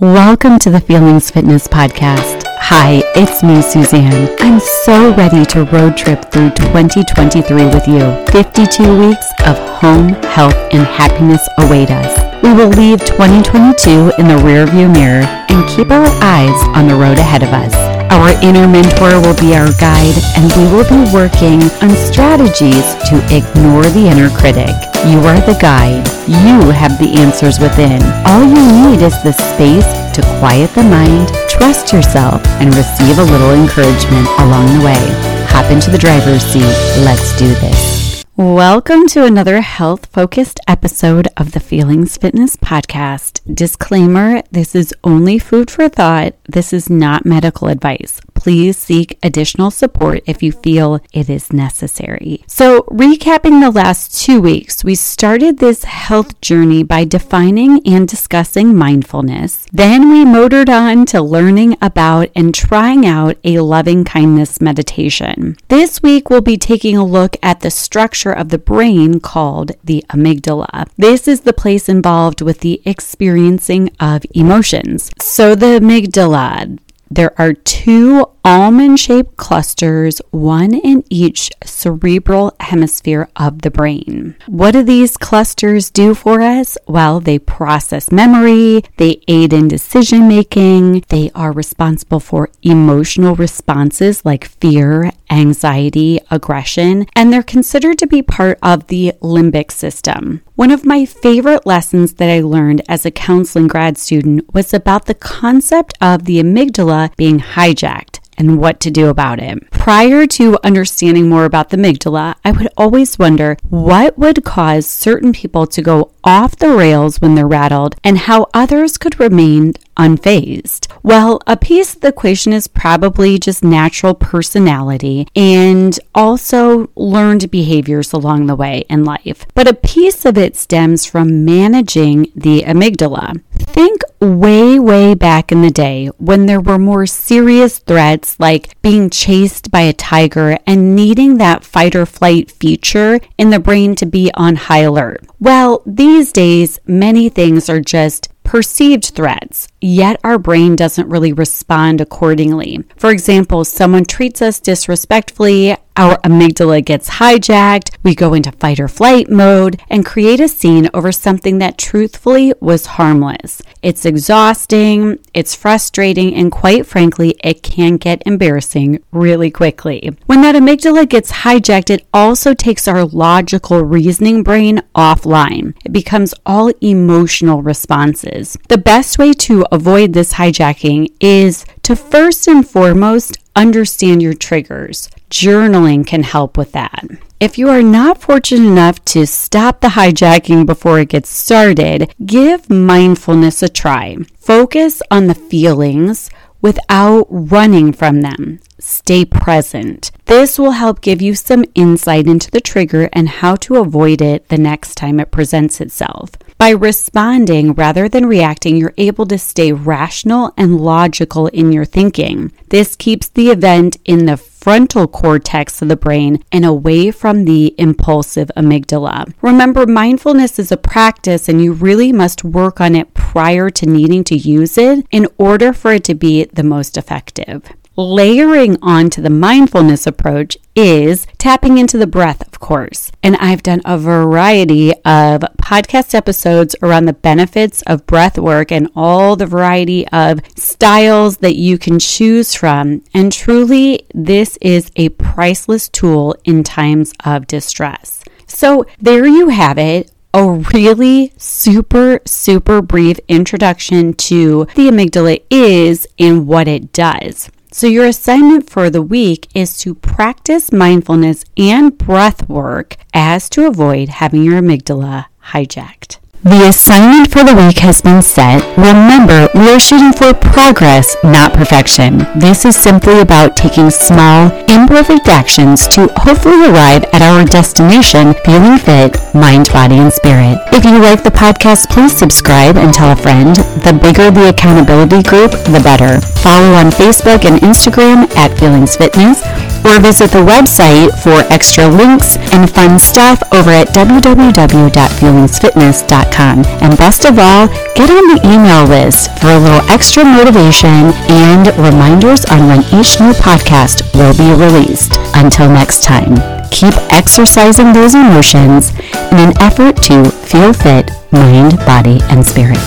Welcome to the Feelings Fitness Podcast. Hi, it's me, Suzanne. I'm so ready to road trip through 2023 with you. 52 weeks of home, health, and happiness await us. We will leave 2022 in the rearview mirror and keep our eyes on the road ahead of us. Our inner mentor will be our guide, and we will be working on strategies to ignore the inner critic. You are the guide. You have the answers within. All you need is the space to quiet the mind, trust yourself, and receive a little encouragement along the way. Hop into the driver's seat. Let's do this. Welcome to another health focused episode of the Feelings Fitness Podcast. Disclaimer this is only food for thought. This is not medical advice. Please seek additional support if you feel it is necessary. So, recapping the last two weeks, we started this health journey by defining and discussing mindfulness. Then we motored on to learning about and trying out a loving kindness meditation. This week, we'll be taking a look at the structure of the brain called the amygdala. This is the place involved with the experiencing of emotions. So, the amygdala, there are two almond shaped clusters, one in each cerebral hemisphere of the brain. What do these clusters do for us? Well, they process memory, they aid in decision making, they are responsible for emotional responses like fear, anxiety, aggression, and they're considered to be part of the limbic system. One of my favorite lessons that I learned as a counseling grad student was about the concept of the amygdala being hijacked and what to do about it. Prior to understanding more about the amygdala, I would always wonder what would cause certain people to go off the rails when they're rattled and how others could remain unfazed? Well, a piece of the equation is probably just natural personality and also learned behaviors along the way in life. But a piece of it stems from managing the amygdala. Way, way back in the day when there were more serious threats like being chased by a tiger and needing that fight or flight feature in the brain to be on high alert. Well, these days, many things are just perceived threats, yet our brain doesn't really respond accordingly. For example, someone treats us disrespectfully, our amygdala gets hijacked, we go into fight or flight mode and create a scene over something that truthfully was harmless. It's exhausting, it's frustrating, and quite frankly, it can get embarrassing really quickly. When that amygdala gets hijacked, it also takes our logical reasoning brain offline. It becomes all emotional responses. The best way to avoid this hijacking is to first and foremost understand your triggers. Journaling can help with that. If you are not fortunate enough to stop the hijacking before it gets started, give mindfulness a try. Focus on the feelings without running from them. Stay present. This will help give you some insight into the trigger and how to avoid it the next time it presents itself. By responding rather than reacting, you're able to stay rational and logical in your thinking. This keeps the event in the frontal cortex of the brain and away from the impulsive amygdala. Remember, mindfulness is a practice and you really must work on it prior to needing to use it in order for it to be the most effective. Layering onto the mindfulness approach is tapping into the breath, of course. And I've done a variety of podcast episodes around the benefits of breath work and all the variety of styles that you can choose from. And truly, this is a priceless tool in times of distress. So, there you have it a really super, super brief introduction to the amygdala is and what it does. So, your assignment for the week is to practice mindfulness and breath work as to avoid having your amygdala hijacked. The assignment for the week has been set. Remember, we are shooting for progress, not perfection. This is simply about taking small, imperfect actions to hopefully arrive at our destination feeling fit, mind, body, and spirit. If you like the podcast, please subscribe and tell a friend. The bigger the accountability group, the better. Follow on Facebook and Instagram at Feelings Fitness or visit the website for extra links and fun stuff over at www.feelingsfitness.com. And best of all, get on the email list for a little extra motivation and reminders on when each new podcast will be released. Until next time, keep exercising those emotions in an effort to feel fit, mind, body, and spirit.